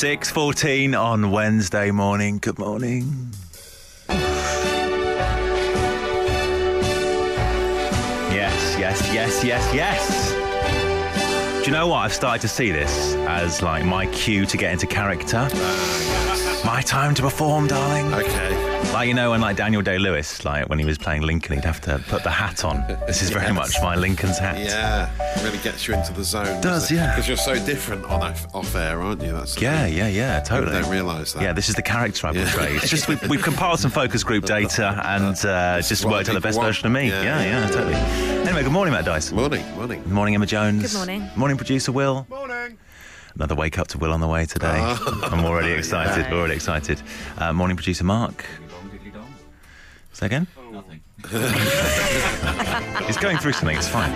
6.14 on Wednesday morning. Good morning. Yes, yes, yes, yes, yes. Do you know what? I've started to see this as like my cue to get into character. My time to perform, darling. Okay. Like you know, when like Daniel Day Lewis, like when he was playing Lincoln, he'd have to put the hat on. This is very Yes. much my Lincoln's hat. Yeah, really gets you into the zone. Does, yeah. Because you're so different on off, off air, aren't you? That's the Yeah, thing. yeah, yeah, totally. People don't realise that. Yeah, this is the character I Yeah. portray. It's just we've, we've compiled some focus group data and uh, just what worked out the people best want. version of me. Yeah, Yeah, yeah, yeah. totally. Anyway, good morning, Matt Dyson. Morning, morning. Morning, Emma Jones. Good morning. Morning, producer Will. Morning. Another wake up to Will on the way today. I'm already excited. Yeah. Already excited. Uh, morning, producer Mark. Say again? Nothing. He's going through something. It's fine.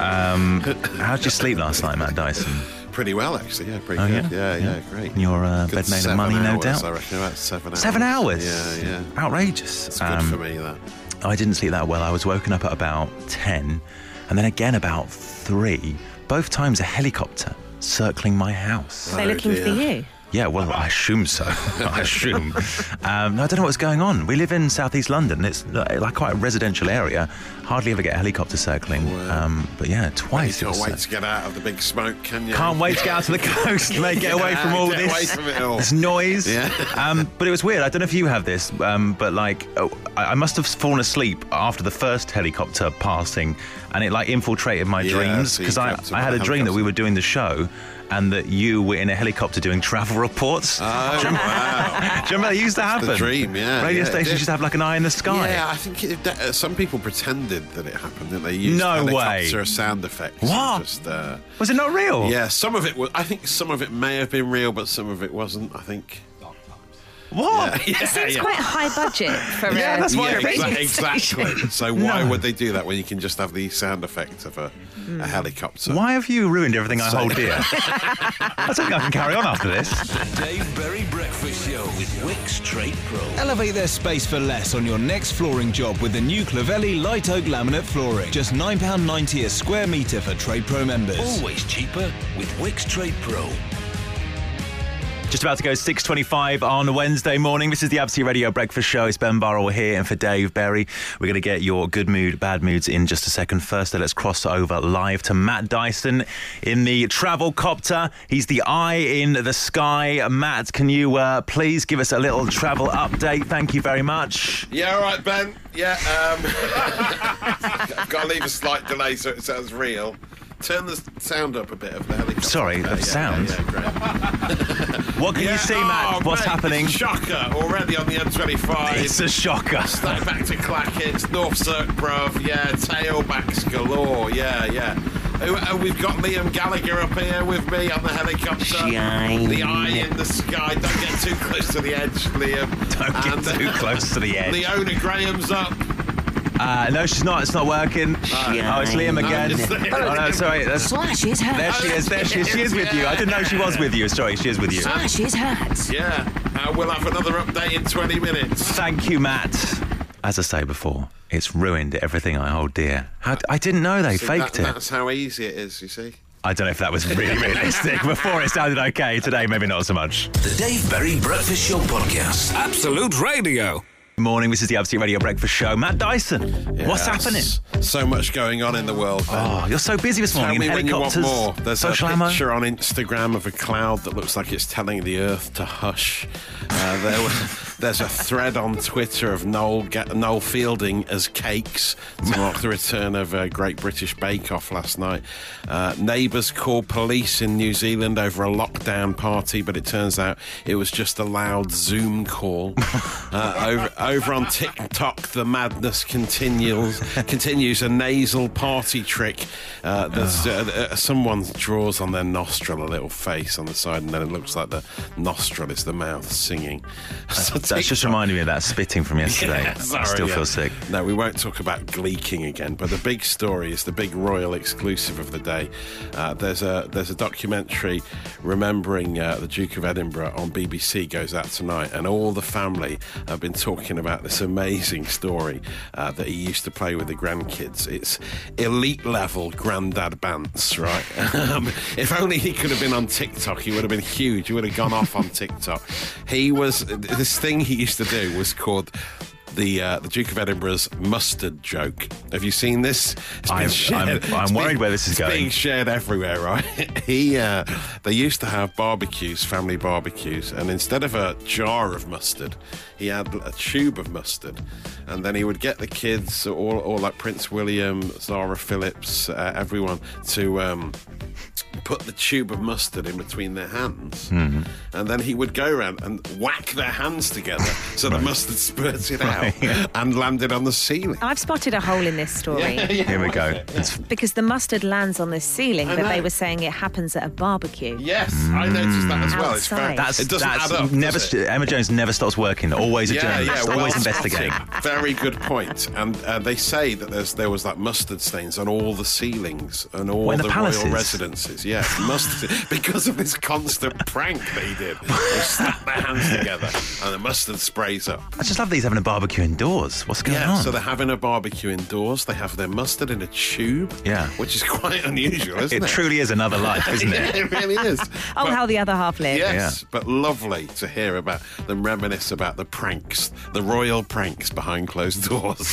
Um, how did you sleep last night, Matt Dyson? Pretty well, actually. Yeah, pretty Oh, good. yeah? Yeah, yeah, Yeah. great. Your uh, Good bed made of seven money, no doubt. I reckon about seven hours. Seven hours. Yeah, yeah. Outrageous. It's good Um, for me, that. I didn't sleep that well. I was woken up at about 10 and then again about 3. Both times a helicopter circling my house. They're Oh, looking for you. Yeah, well, I assume so. I assume. Um, no, I don't know what's going on. We live in southeast London. It's uh, like quite a residential area. Hardly ever get a helicopter circling. Um, but yeah, twice. it can't wait uh, to get out of the big smoke, can you? can't wait to get out to the coast, mate. Get away from all Get this, away from all. this noise. Yeah. Um, but it was weird. I don't know if you have this, um, but like, oh, I I must have fallen asleep after the first helicopter passing, and it like infiltrated my Yeah, dreams so because I, I had a dream that we were doing the show. And that you were in a helicopter doing travel reports. Oh, wow. Do you remember that used to happen? the dream, yeah, Radio yeah, stations used to have like an eye in the sky. Yeah, I think it, uh, some people pretended that it happened, didn't they? Used No way. helicopter sound effects. What? Just, uh, Was it not real? yeah, some of it was. I think some of it may have been real, but some of it wasn't. I think. Dark times. What? Yeah, It seems yeah. quite high budget for Yeah, a that's why yeah, exa- exactly. So why No. would they do that when you can just have the sound effect of a, a hmm. helicopter? Why have you ruined everything I So- hold dear? I don't think I can carry on after this. The Dave Berry Breakfast Show with Wickes Trade Pro. Elevate their space for less on your next flooring job with the new Clavelli Light Oak Laminate Flooring. Just £9.90 a square metre for Trade Pro members. Always cheaper with Wickes Trade Pro. Just about to go 6.25 on Wednesday morning. This is the Absolute Radio Breakfast Show. It's Ben Burrell here and for Dave Berry. We're going to get your good mood, bad moods in just a second. First, let's cross over live to Matt Dyson in the travel copter. He's the eye in the sky. Matt, can you uh, please give us a little travel update? Thank you very much. Yeah, all right, Ben. Yeah, um, I've got to leave a slight delay so it sounds real. Turn the sound up a bit of the helicopter. Sorry, the Yeah, yeah, sound? Yeah, great. What can Yeah, you see, oh, What's mate, happening? Shocker already on the M25. It's a shocker. Back back to Clackett, North Cirque, bruv. Yeah, tailbacks galore. Yeah, yeah. Oh, oh, we've got Liam Gallagher up here with me on the helicopter. Shine. The eye in the sky. Don't get too close to the edge, Liam. Don't get And, too uh, close to the edge. The Leona Graham's up. Uh, no, she's not. It's not working. Oh, it's Liam again. Oh, no, sorry. That's, Slash his hat. there she is. There she is. She is with you. I didn't know she was with you. Sorry, she is with you. Slash his hat. Yeah, uh, we'll have another update in 20 minutes. Thank you, Matt. As I say before, it's ruined everything I hold dear. How, I didn't know they See, faked that- it. That's how easy it is, you see. I don't know if that was really realistic. Before it sounded okay. Today, maybe not so much. The Dave Berry Breakfast Show podcast. Absolute Radio. Morning. This is the Absolute Radio Breakfast Show. Matt Dyson, what's happening? So much going on in the world. Ben. Oh, you're so busy this morning. Tell me when you want more. There's a ammo. picture on Instagram of a cloud that looks like it's telling the earth to hush. Uh, there was, there's a thread on Twitter of Noel, Noel Fielding as cakes to mark the return of a Great British Bake Off last night. Uh, neighbours called police in New Zealand over a lockdown party, but it turns out it was just a loud Zoom call. Uh, over, over on TikTok, the madness continues. continues a nasal party trick. Uh, uh, uh, someone draws on their nostril a little face on the side, and then it looks like the nostril is the mouth singing. So That's just TikTok. reminding me of that spitting from yesterday. Yeah, I still yeah. feel sick. No, we won't talk about gleeking again. But the big story is the big royal exclusive of the day. Uh, there's a there's a documentary remembering uh, the Duke of Edinburgh on BBC goes out tonight, and all the family have been talking about this amazing story uh, that he used to play with the grandkids. It's elite level granddad bants, right? um, if only he could have been on TikTok, he would have been huge. He would have gone off on TikTok. He was this thing he used to do was called the uh, the Duke of Edinburgh's mustard joke. Have you seen this? It's been I'm- shared- I'm- I'm worried being- where this is it's going. being shared everywhere, right? he uh, they used to have barbecues, family barbecues, and instead of a jar of mustard, he had a tube of mustard, and then he would get the kids, all, all like Prince William, Zara Phillips, uh, everyone to. Um, Put the tube of mustard in between their hands, Mm-hmm. and then he would go around and whack their hands together so the mustard spurted out Right, yeah. and landed on the ceiling. I've spotted a hole in this story Here we go. It's because the mustard lands on the ceiling, I but they were saying it happens at a barbecue. Yes, I noticed that as well. It's very, Outside. that's it doesn't that's add up. never. does it? Emma Jones never stops working. Always a journalist. well always spotted. investigating. Very good point. And uh, they say that there's there was like mustard stains on all the ceilings and all What, in the, the royal residences. Yeah, mustard because of this constant prank that he did. They slap their hands together and the mustard sprays up. I just love that he's having a barbecue indoors. What's going Yeah, on? so they're having a barbecue indoors. They have their mustard in a tube. Yeah. which is quite unusual, isn't it it? truly is another life, isn't Yeah, it? it really is. Oh, But- how the other half lives. Yes, but lovely to hear about them reminisce about the pranks, the royal pranks behind closed doors.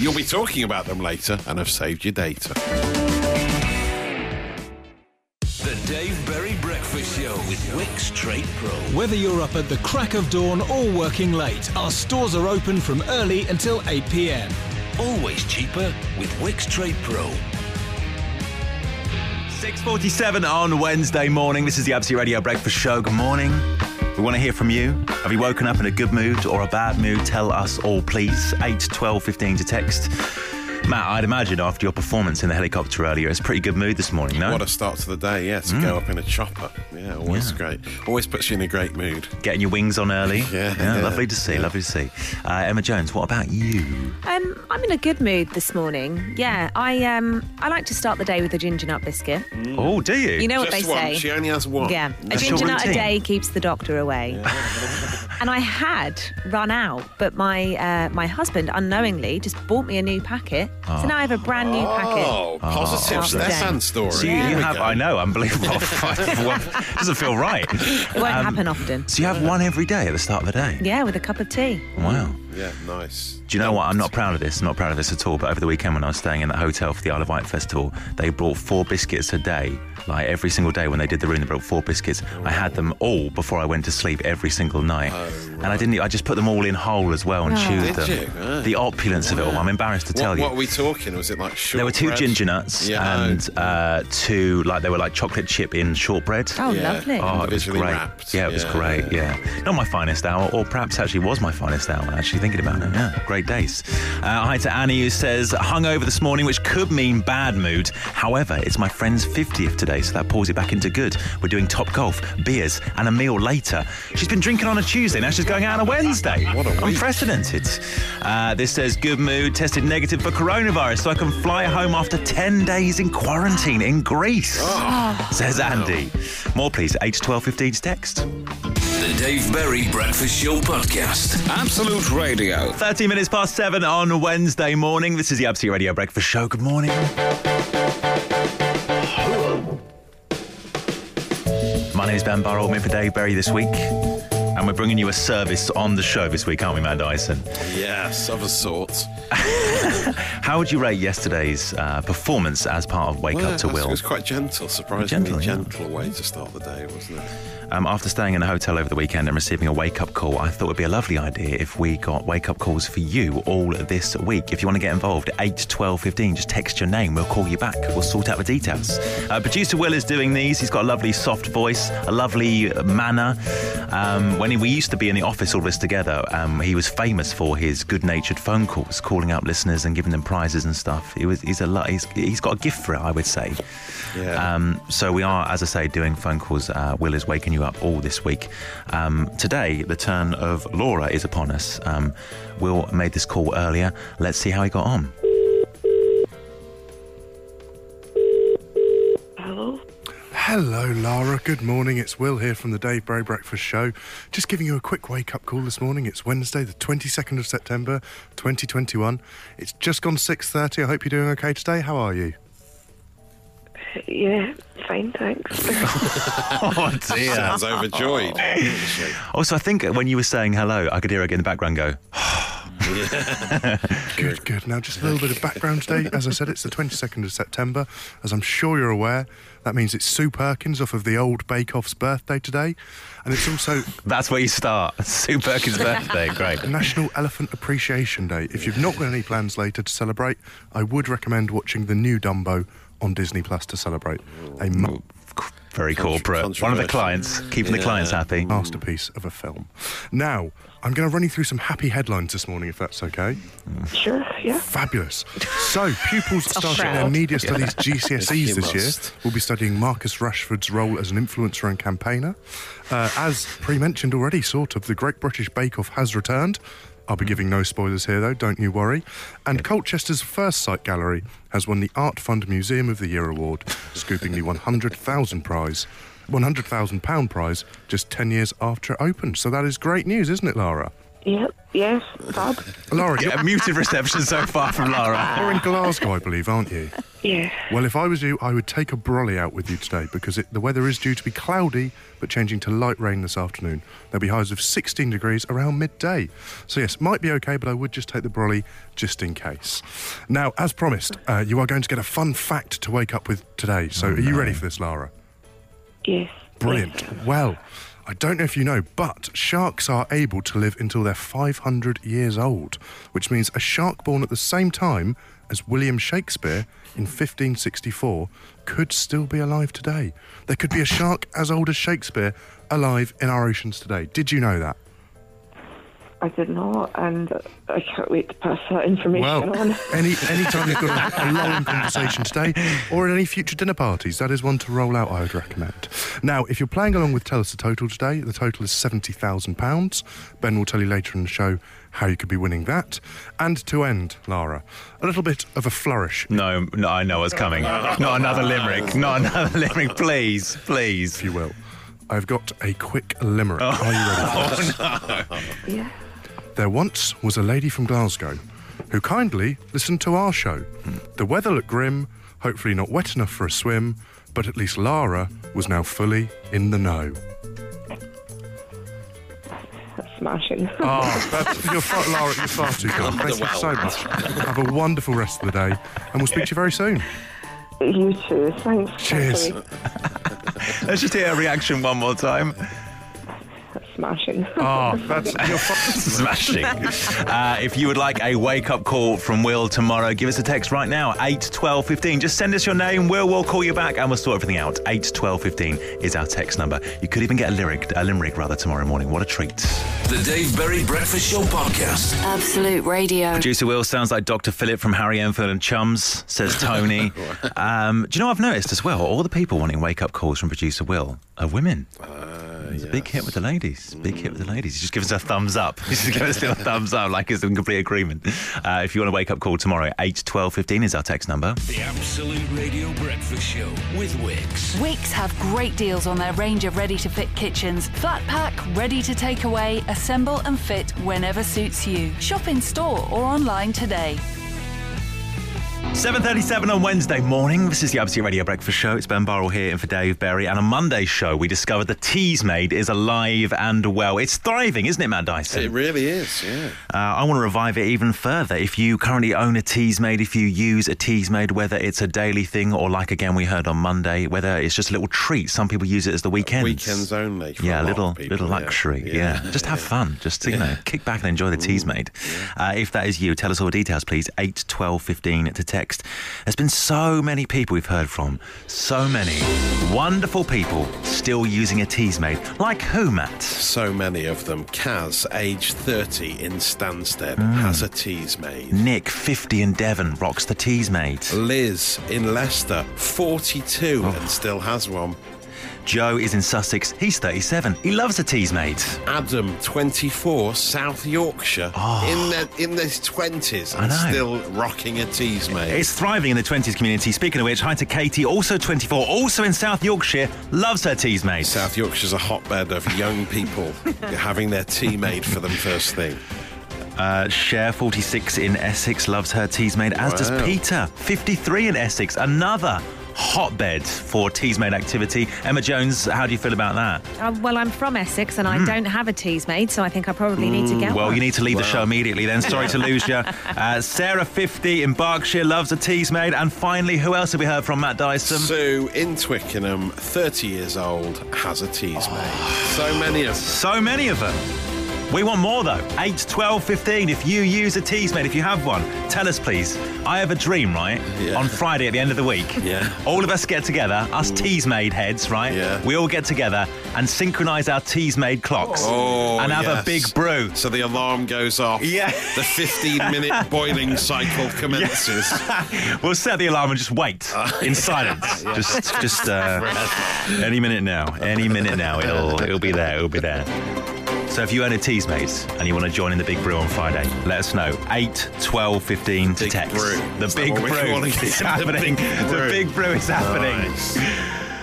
You'll be talking about them later, and I've saved your data. Wickes Trade Pro. Whether you're up at the crack of dawn or working late, our stores are open from early until 8 pm. Always cheaper with Wickes Trade Pro. 6.47 on Wednesday morning. This is the Absolute Radio Breakfast Show. Good morning. We want to hear from you. Have you woken up in a good mood or a bad mood? Tell us all, please. 8, 12, 15 to text. Matt, I'd imagine after your performance in the helicopter earlier, it's a pretty good mood this morning, no? What a start to the day, yeah, to go up in a chopper. Yeah, always great. Always puts you in a great mood. Getting your wings on early. Yeah, yeah, lovely to see, lovely to see. Uh, Emma Jones, what about you? Um, I'm in a good mood this morning. Yeah, I um, I like to start the day with a ginger nut biscuit. Oh, do you? You know what they one. say? She only has one. Yeah, a That's your ginger nut a day keeps the doctor away. And I had run out, but my uh, my husband unknowingly just bought me a new packet. So now I have a brand new packet. Oh, positive Oh. Stefan story. So you, Here you have. I know, unbelievable. it Doesn't feel right. It won't Um, happen often. So you have one every day at the start of the day? Yeah, with a cup of tea. Wow. Yeah, nice. Do you know what? I'm not proud of this. I'm Not proud of this at all. But over the weekend, when I was staying in that hotel for the Isle of Wight festival, they brought four biscuits a day. Like every single day when they did the room, they brought four biscuits. I had them all before I went to sleep every single night, and I didn't. I just put them all in whole as well and Oh. chewed Did them. you? The opulence of it all. I'm embarrassed to tell What, you. what are we talking? Was it like short there were two ginger nuts Yeah. and uh, two like they were like chocolate chip in shortbread. Oh, Yeah. lovely. Oh, it was great. wrapped. Yeah, it was Yeah, great. Yeah. Not my finest hour, or perhaps actually was my finest hour, actually thinking about it. Yeah, great days. Uh, hi to Annie, who says, hungover this morning, which could mean bad mood. However, it's my friend's 50th today, so that pulls it back into good. We're doing top golf, beers, and a meal later. She's been drinking on a Tuesday, now she's going out on a Wednesday. What a week. Unprecedented. Uh, this says, good mood, tested negative for coronavirus, so I can fly home after 10 days in quarantine in Greece. Oh. Says Andy. More, please. 8 to 12 15 text. The Dave Berry Breakfast Show podcast. Absolute Radio. 13 minutes past 7 on Wednesday morning. This is the Absolute Radio Breakfast Show. Good morning. My name is Ben Burrell. I'm in for Dave Berry this week. And we're bringing you a service on the show this week, aren't we, Matt Dyson? Yes, of a sort. How would you rate yesterday's uh, performance as part of Wake Well, Up to Will? it was quite gentle, surprisingly Gentle, gentle, yeah. way to start the day, wasn't it? Um, after staying in a hotel over the weekend and receiving a wake up call, I thought it would be a lovely idea if we got wake up calls for you all this week. If you want to get involved, 8 12 15, just text your name. We'll call you back. We'll sort out the details. Uh, Producer Will is doing these. He's got a lovely soft voice, a lovely manner. Um, when he, we used to be in the office all of us together, um, he was famous for his good natured phone calls, calling up listeners and giving them prizes and stuff. He was, he's, a, lo- he's, he's got a gift for it, I would say. Yeah. Um, so we are, as I say, doing phone calls. Uh, Will is waking you up all this week. Um, today, the turn of Laura is upon us. Um, Will made this call earlier. Let's see how he got on. Hello? Hello, Lara. Good morning. It's Will here from the Dave Berry Breakfast Show. Just giving you a quick wake up call this morning. It's Wednesday, the 22nd of September, 2021. It's just gone 6:30. I hope you're doing okay today. How are you? Yeah, fine, thanks. Oh dear. Sounds overjoyed. Oh. Also, I think when you were saying hello, I could hear her in the background go. Good, good. Now, just a little bit of background today. As I said, it's the 22nd of September. As I'm sure you're aware, that means it's Sue Perkins off of the old Bake Off's birthday today. And it's also That's where you start. Sue Perkins' birthday. Great. National Elephant Appreciation Day. If you've not got any plans later to celebrate, I would recommend watching the new Dumbo on Disney Plus to celebrate. A mu- Very corporate. One of the clients, keeping the clients happy. masterpiece of a film. Now, I'm going to run you through some happy headlines this morning, if that's okay. sure, yeah. Fabulous. So, pupils starting their media studies GCSEs You this year will be studying Marcus Rashford's role as an influencer and campaigner. Uh, as pre mentioned already, sort of, the Great British Bake Off has returned. I'll be giving no spoilers here, though, don't you worry. And Colchester's Firstsite Gallery has won the Art Fund Museum of the Year award, scooping the 100,000 prize. £100,000 prize just 10 years after it opened. So that is great news, isn't it, Lara? Yep, yes, fab. Lara, Yeah, muted reception so far from Laura. you're in Glasgow, I believe, aren't you? Yeah, Well, if I was you, I would take a brolly out with you today because it, the weather is due to be cloudy but changing to light rain this afternoon. There'll be highs of 16 degrees around midday. So, yes, might be okay, but I would just take the brolly just in case. Now, as promised, uh, you are going to get a fun fact to wake up with today. So, are you ready for this, Lara? yes. Brilliant. Well, I don't know if you know, but sharks are able to live until they're 500 years old, which means a shark born at the same time as William Shakespeare in 1564 could still be alive today. There could be a shark as old as Shakespeare alive in our oceans today. Did you know that? I did not, and I can't wait to pass that information Well, on. any time you've got a, a long conversation today, or at any future dinner parties, that is one to roll out. I would recommend. Now, if you're playing along with Tell Us the Total today, the total is seventy thousand pounds. Ben will tell you later in the show how you could be winning that. And to end, Lara, a little bit of a flourish, No, no, I know what's coming. Not another limerick. Not another limerick. Please, please. if you will. I've got a quick limerick. Are you ready? For oh, this? Yeah. There once was a lady from Glasgow who kindly listened to our show. The weather looked grim, hopefully not wet enough for a swim, but at least Lara was now fully in the know. That's smashing. Oh, that's, you're far, Lara, you're far too good. Thank you so much. Have a wonderful rest of the day, and we'll speak to you very soon. you too. Thanks. Cheers. Let's just hear a reaction one more time. That's smashing. Oh, that's you're far, Smashing. Uh, if you would like a wake up call from Will tomorrow, give us a text right now, 8 12 15. Just send us your name. Will will call you back and we'll sort everything out. 8 12 15 is our text number. You could even get a lyric, a limerick rather, tomorrow morning. What a treat. The Dave Berry Breakfast Show Podcast. Absolute Radio. Producer Will sounds like Dr. Philip from Harry Enfield and Chums, says Tony. um, do you know what I've noticed as well? All the people wanting wake up calls from producer Will are women. It's a big hit with the ladies. Big hit with the ladies. Just give us a thumbs up. Just give us a thumbs up, like it's in complete agreement. Uh, if you want to wake up call tomorrow, 8 12 15 is our text number. The Absolute Radio Breakfast Show with Wickes. Wickes have great deals on their range of ready to fit kitchens. Flat pack, ready to take away, assemble and fit whenever suits you. Shop in store or online today. 7.37 on Wednesday morning. This is the Absolute Radio Breakfast Show. It's Ben Burrell here and for Dave Berry. And on Monday's show, we discovered the Teasmade is alive and well. It's thriving, isn't it, Matt Dyson? It really is, yeah. Uh, I want to revive it even further. If you currently own a Teasmade, if you use a Teasmade, whether it's a daily thing or like again we heard on Monday, whether it's just a little treat. Some people use it as the weekends. Weekends only. for Yeah, a little people, little yeah. luxury. Yeah, just have fun. Just you know, kick back and enjoy the teas made. Uh, if that is you, tell us all the details, please. 8 12 15 to text. There's been so many people we've heard from. So many wonderful people still using a Teasmade. Like who, Matt? So many of them. Kaz, age 30 in Stansted, Hmm. has a Teasmade. Nick, 50 in Devon, rocks the Teasmade. Liz in Leicester, 42 Oh. and still has one. Joe is in Sussex. He's 37. He loves a Teasmade. Adam, 24, South Yorkshire, oh. in their in his 20s Oh. I and know. still rocking a Teasmade. It's thriving in the 20s community. Speaking of which, hi to Katie, also 24, also in South Yorkshire, loves her Teasmade. South Yorkshire's a hotbed of young people having their tea made for them first thing. Uh, Cher, 46 in Essex, loves her Teasmade, as does Peter, 53 in Essex, another hotbed for Teasmade activity. Emma Jones, how do you feel about that? Uh, well, I'm from Essex and I don't have a Teasmade, so I think I probably need to get Hmm. Well, one. you need to leave the show immediately then. Sorry to lose you. Uh, Sarah, 50 in Berkshire, loves a Teasmade. And finally, who else have we heard from? Matt Dyson. Sue in Twickenham, 30 years old, has a Teasmade. So many of them. So many of them. We want more though. 8, 12, 15. If you use a Teasmade, if you have one, tell us please. I have a dream, right? Yeah. On Friday at the end of the week. Yeah. All of us get together, us Teasmade heads, right? Yeah. We all get together and synchronize our Teasmade clocks. Oh, and have a big brew. So the alarm goes off. Yeah. The 15 minute boiling cycle commences. We'll set the alarm and just wait in silence. Just, just uh, any minute now. Any minute now. It'll, it'll be there. It'll be there. So if you own a Teasmade and you want to join in the big brew on Friday, let us know. 8, 12, 15 to Big text. brew. The Is that big what we're brew calling it? is The happening. The big brew is happening. Nice.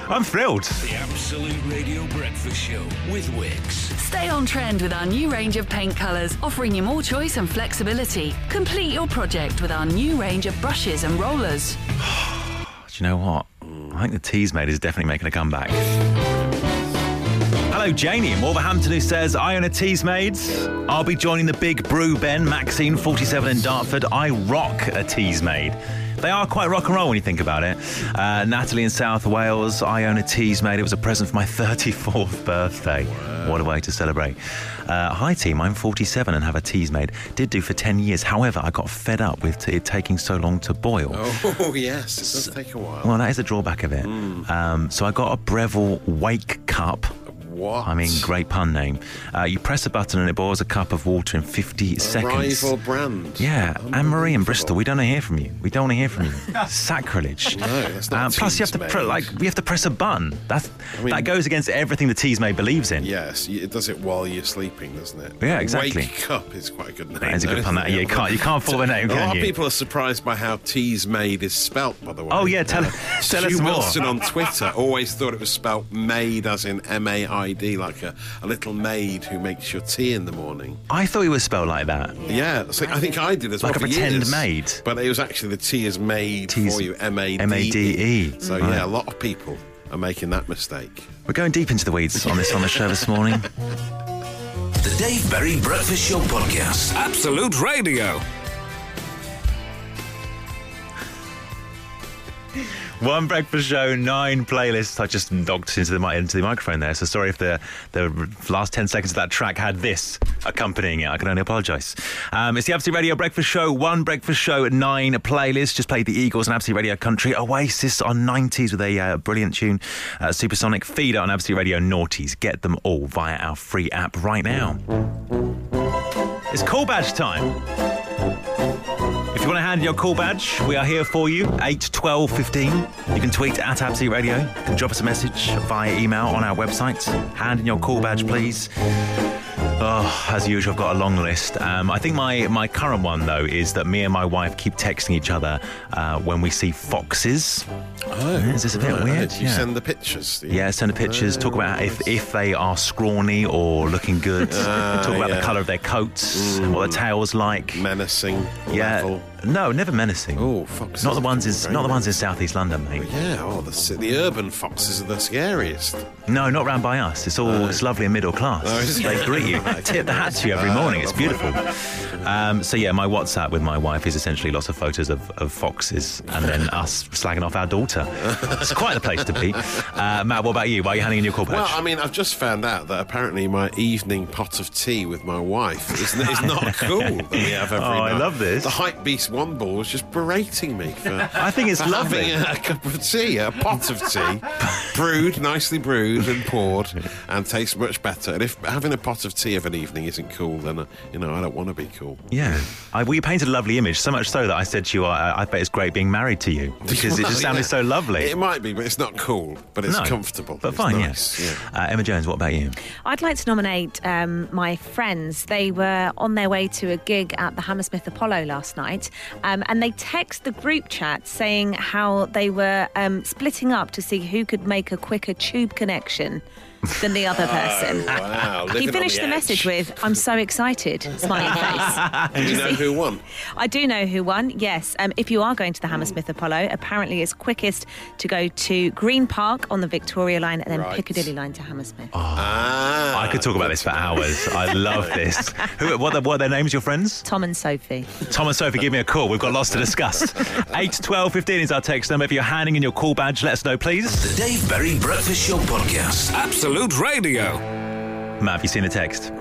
I'm thrilled. The Absolute Radio Breakfast Show with Wickes. Stay on trend with our new range of paint colours, offering you more choice and flexibility. Complete your project with our new range of brushes and rollers. Do you know what? I think the Teasmade is definitely making a comeback. Hello, Janie in Wolverhampton, who says, I own a Teasmade. I'll be joining the big brew, Ben. Maxine, 47 in Dartford. I rock a Teasmade. They are quite rock and roll when you think about it. Uh, Natalie in South Wales, I own a Teasmade. It was a present for my 34th birthday. What a way to celebrate. Uh, hi, team. I'm 47 and have a Teasmade. Did do for 10 years. However, I got fed up with it taking so long to boil. Oh, yes. It does take a while. Well, that is a drawback of it. Um, so I got a Breville Wake Cup. What? I mean, great pun name. Uh, you press a button and it boils a cup of water in 50 seconds. Rival brand. Yeah, Anne Marie in Bristol, we don't want to hear from you. We don't want to hear from you. Sacrilege. No, that's not Um, plus, you have to pre- like you have to press a button. That's mean- that goes against everything the Teasmade believes in. Yes, it does it while you're sleeping, doesn't it? Yeah, exactly. Wake Cup is quite a good name. That is a good though, pun. That you can't you can't follow the name, A lot of you? people are surprised by how teas made is spelt, by the way. Oh, yeah, tell- tell Stu us more. Wilson on Twitter always thought it was spelt made as in M A I D, like a, a little maid who makes your tea in the morning. I thought it was spelled like that. Yeah, so I think I did as Like well. a pretend years. maid. But it was actually the tea is made Tea is for you, M A D M-A-D-E. So Right. yeah, a lot of people are making that mistake. We're going deep into the weeds on this on the show this morning. The Dave Berry Breakfast Show Podcast. Absolute Radio. One breakfast show, nine playlists. I just knocked into the into the microphone there, so sorry if the the last ten seconds of that track had this accompanying it. I can only apologise. Um, it's the Absolute Radio Breakfast Show. One breakfast show, nine playlists. Just played the Eagles and Absolute Radio Country. Oasis on nineties with a uh, brilliant tune. Uh, Supersonic Feeder on Absolute Radio Naughties. Get them all via our free app right now. It's call badge time. If you want to hand in your call badge, we are here for you. 8, 12, 15. You can tweet at Absolute Radio. You can drop us a message via email on our website. Hand in your call badge, please. Oh, as usual, I've got a long list. Um, I think my, my current one, though, is that me and my wife keep texting each other uh, when we see foxes. Oh, Is this a bit weird? You Yeah. send the pictures. do? Yeah, send the pictures. Talk about if, if they are scrawny or looking good. Ah, Talk about the colour of their coats, what their mm. tail's like. menacing. Yeah, level. No, never menacing. Oh, foxes. Not the ones in not the ones in southeast London, mate. Yeah, oh, the, the urban foxes are the scariest. No, not round by us. It's all it's lovely and middle class. Oh, they greet you, tip the hat to you every Ah, morning. It's beautiful. Um, so yeah, my WhatsApp with my wife is essentially lots of photos of, of foxes and then us slagging off our daughter. It's quite the place to be. Uh, Matt, what about you? Why are you handing in your call badge? Well, I mean, I've just found out that apparently my evening pot of tea with my wife is, is not cool that we have every Oh, I love this. The Hype Beast one ball was just berating me for. I think it's for lovely. a cup of tea, a pot of tea, brewed, nicely brewed and poured, and tastes much better. And if having a pot of tea of an evening isn't cool, then uh, you know I don't want to be cool. Yeah. I, well, you painted a lovely image, so much so that I said to you, I, I bet it's great being married to you because it just sounded yeah. so lovely. It might be, but it's not cool. But it's No, comfortable. But It's fine, nice, yeah. Uh, Emma Jones, what about you? I'd like to nominate um, my friends. They were on their way to a gig at the Hammersmith Apollo last night, um, and they text the group chat saying how they were um, splitting up to see who could make a quicker tube connection than the other person. Wow. He finished the, edge. message with, I'm so excited, smiley face. Do you know who won? I do know who won, yes. Um, if you are going to the Hammersmith Apollo, apparently it's quickest to go to Green Park on the Victoria line and then Right. Piccadilly line to Hammersmith. Ah, I could talk about this for hours. I love this. Who, what, are- what are their names, your friends? Tom and Sophie. Tom and Sophie, give me a call. We've got lots to discuss. 8 12 15 is our text number. If you're handing in your call badge, let us know, please. The Dave Berry Breakfast Show Podcast. Absolute Radio. Matt, have you seen the text?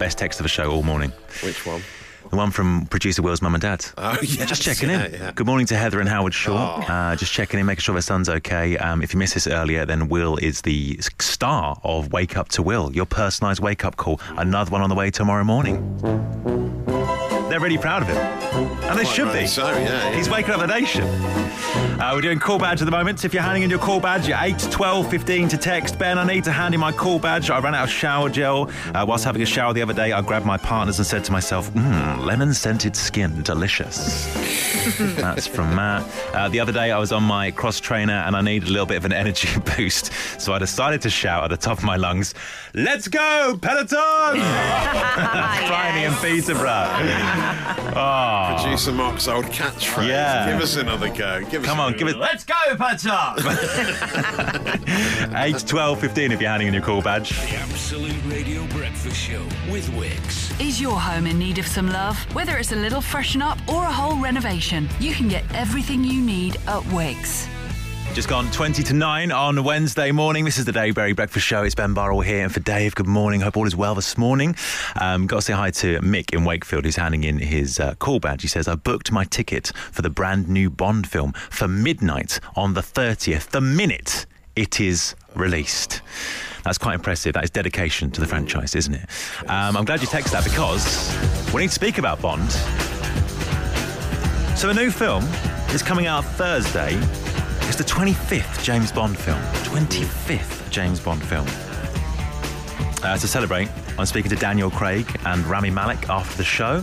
Best text of the show all morning. Which one? The one from producer Will's mum and dad. Oh, yes, Just checking yeah, in. yeah. Oh. Good morning to Heather and Howard Shaw. Uh, just checking in, making sure their son's okay. Um, if you missed this earlier, then Will is the star of Wake Up to Will, your personalised wake up call. Another one on the way tomorrow morning. They're really proud of him. And they Quite should rightly be. so, yeah, yeah. He's waking up the nation. Uh, we're doing call badge at the moment. If you're handing in your call badge, you're 8, 12, 15 to text. Ben, I need to hand in my call badge. I ran out of shower gel. Uh, whilst having a shower the other day, I grabbed my partner's and said to myself, mmm, lemon scented skin, delicious. That's from Matt. Uh, the other day, I was on my cross trainer and I needed a little bit of an energy boost. So I decided to shout at the top of my lungs, Let's go, Peloton! Tiny and Peterborough. Oh. Producer Mark's old catchphrase. Yeah. Give us another go. Give us Come on, give it. Let's go, Peloton! 8, 12, 15 if you're handing in your call badge. The Absolute Radio Breakfast Show with Wickes. Is your home in need of some love? Whether it's a little freshen up or a whole renovation, you can get everything you need at Wickes. Just gone 20 to 9 on Wednesday morning. This is the Dave Berry Breakfast Show. It's Ben Burrell here. And for Dave, good morning. Hope all is well this morning. Um, got to say hi to Mick in Wakefield, who's handing in his uh, call badge. He says, I booked my ticket for the brand new Bond film for midnight on the 30th, the minute it is released. That's quite impressive. That is dedication to the franchise, isn't it? Um, I'm glad you texted that because we need to speak about Bond. So a new film is coming out Thursday. It's the 25th James Bond film. 25th James Bond film. Uh, to celebrate, I'm speaking to Daniel Craig and Rami Malek after the show,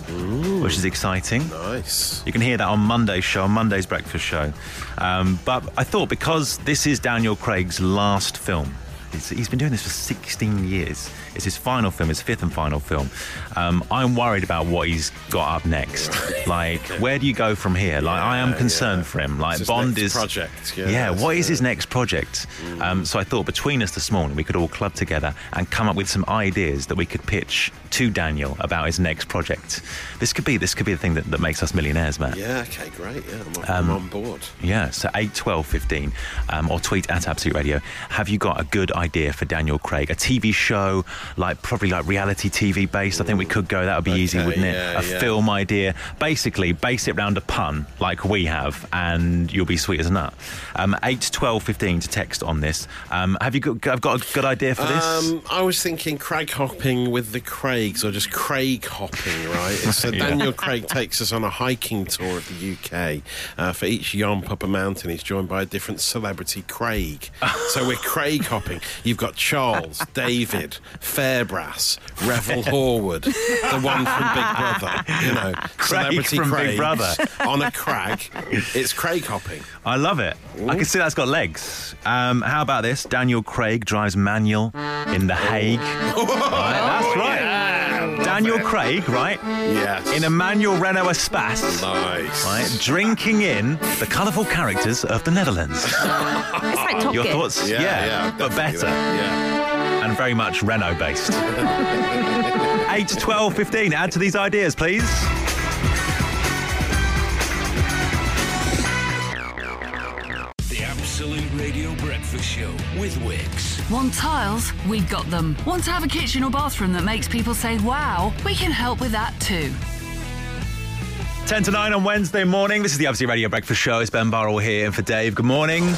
which is exciting. Nice. You can hear that on Monday's show, on Monday's breakfast show. Um, but I thought because this is Daniel Craig's last film, he's, he's been doing this for 16 years. It's his final film, his fifth and final film. Um, I'm worried about what he's got up next. Like, where do you go from here? Like, I am concerned yeah. for him. Like, Bond next is project, yeah, yeah. What is his next project? Um, so I thought between us this morning we could all club together and come up with some ideas that we could pitch to Daniel about his next project. This could be this could be the thing that, that makes us millionaires, Matt. Yeah, okay, great. Yeah, I'm, Um, I'm on board. Yeah, so eight, twelve, fifteen, um, or tweet at Absolute Radio. Have you got a good idea for Daniel Craig? A TV show, like probably like reality TV based? I think we could go. That would be easy, wouldn't it? yeah, a yeah. film idea. Basically, base it round a pun like we have, and you'll be sweet as a nut. Um, 8, 12, 15 to text on this. Um, have you got, I've got a good idea for this? Um, I was thinking Craig hopping with the Craigs, or just Craig hopping, right? It's uh, Yeah. Daniel Craig takes us on a hiking tour of the UK. Uh, for each yomp up a mountain, he's joined by a different celebrity Craig. so we're Craig hopping. You've got Charles, David, Fairbrass, Revel Horwood, the one from Big Brother. You know, celebrity from Big Brother. on a crag. It's Craig hopping. I love it. I can see that's got legs. Um, how about this? Daniel Craig drives manual in The Hague. Right, that's right. Daniel Craig, right? Yes. In a manual Renault Espace. nice. Right, drinking in the colourful characters of the Netherlands. It's like Top Your Gear. thoughts? Yeah, yeah, but better that, and very much Renault based. 8 to 12, 15. Add to these ideas, please. The Absolute Radio Breakfast Show with Wickes. Want tiles? We've got them. Want to have a kitchen or bathroom that makes people say, wow? We can help with that too. 10 to 9 on Wednesday morning. This is the Absolute Radio Breakfast Show. It's Ben Burrell here and for Dave. Good morning.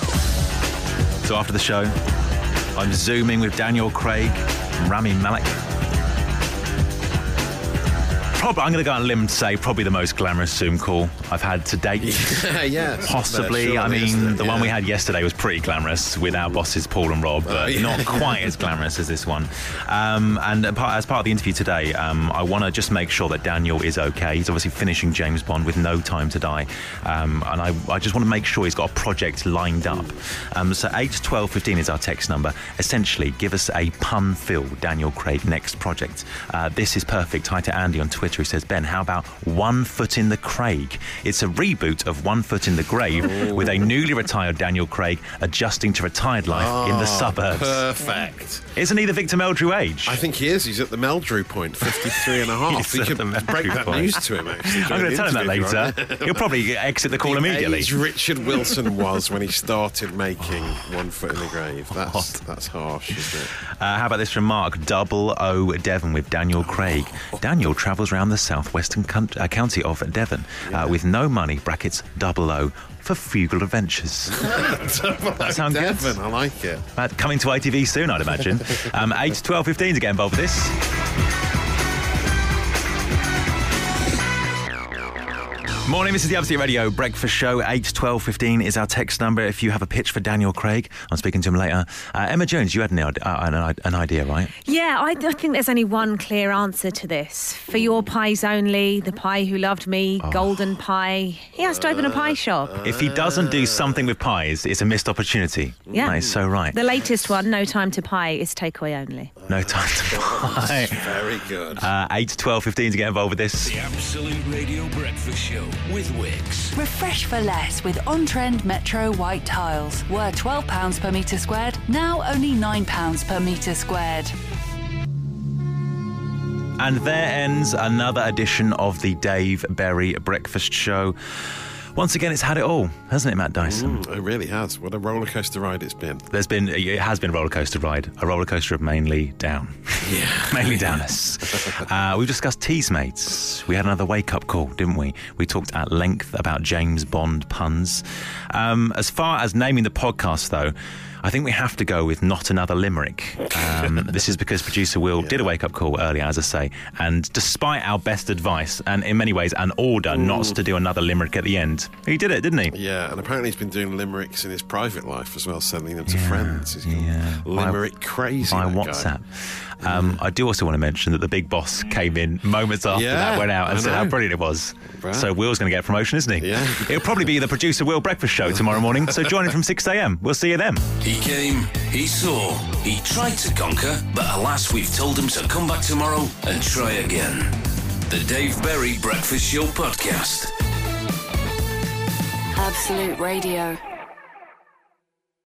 So after the show, I'm zooming with Daniel Craig and Rami Malek. Probably, I'm going to go on a limb to say probably the most glamorous Zoom call I've had to date. yeah, Possibly. I mean, the one we had yesterday was pretty glamorous with our bosses Paul and Rob, but Oh, yeah. not quite as glamorous as this one. Um, and as part of the interview today, um, I want to just make sure that Daniel is okay. He's obviously finishing James Bond with No Time to Die, um, and I, I just want to make sure he's got a project lined up. Um, so 8 12 15 is our text number. Essentially, give us a pun-filled Daniel Craig next project. Uh, this is perfect. Hi to Andy on Twitter who says, Ben, how about One Foot in the Craig? It's a reboot of One Foot in the Grave with a newly retired Daniel Craig adjusting to retired life in the suburbs. Perfect. Isn't he the Victor Meldrew age? I think he is. He's at the Meldrew point, 53 and a half. We could break that point. news to him, actually. I'm going to tell him that interview, if you later. He'll probably exit the call The immediately. age Richard Wilson was when he started making One Foot in the Grave. That's that's harsh, isn't it? Uh, how about this from Mark? Double O Devon with Daniel Craig. Daniel travels around the southwestern uh, county of Devon uh, with no money, brackets, double O, for frugal adventures. that sound good? Devon, I like it. Uh, coming to ITV soon, I'd imagine. Um, 8 to 12 15 to get involved with this. Morning, this is the Absolute Radio Breakfast Show. 8 12 15 is our text number if you have a pitch for Daniel Craig. I'm speaking to him later. Uh, Emma Jones, you had an, uh, an, an idea, right? Yeah, I, I think there's only one clear answer to this. For your pies only, the pie who loved me, Oh. golden pie. He has to open a pie shop. If he doesn't do something with pies, it's a missed opportunity. Yeah. That is so right. The latest one, No Time to Pie, is takeaway only. No time to pie. Very good. Uh, 8 to 12 15 to get involved with this. The Absolute Radio Breakfast Show with Wickes. Refresh for less with on trend Metro white tiles. Were £12 per metre squared, now only £9 per metre squared. And there ends another edition of the Dave Berry Breakfast Show. Once again, it's had it all, hasn't it, Matt Dyson? Mm, it really has. What a roller coaster ride it's been. There's been, it has been a roller coaster ride, a roller coaster of mainly down. Yeah. mainly downers. uh, we've discussed Teasmates. We had another wake up call, didn't we? We talked at length about James Bond puns. Um, as far as naming the podcast, though, I think we have to go with not another limerick. Um, this is because producer Will did a wake up call earlier, as I say, and despite our best advice and in many ways an order not to do another limerick at the end, he did it, didn't he? Yeah, and apparently he's been doing limericks in his private life as well, sending them to friends. He's gone yeah. limerick crazy. by. WhatsApp. Um, I do also want to mention that the big boss came in moments after Yeah, that went out and I said how brilliant it was. Right. So Will's going to get a promotion, isn't he? Yeah. It'll probably be the producer Will breakfast show tomorrow morning. So join him from 6 a.m. We'll see you then. He came, he saw, he tried to conquer, but alas, we've told him to come back tomorrow and try again. The Dave Berry Breakfast Show Podcast. Absolute Radio.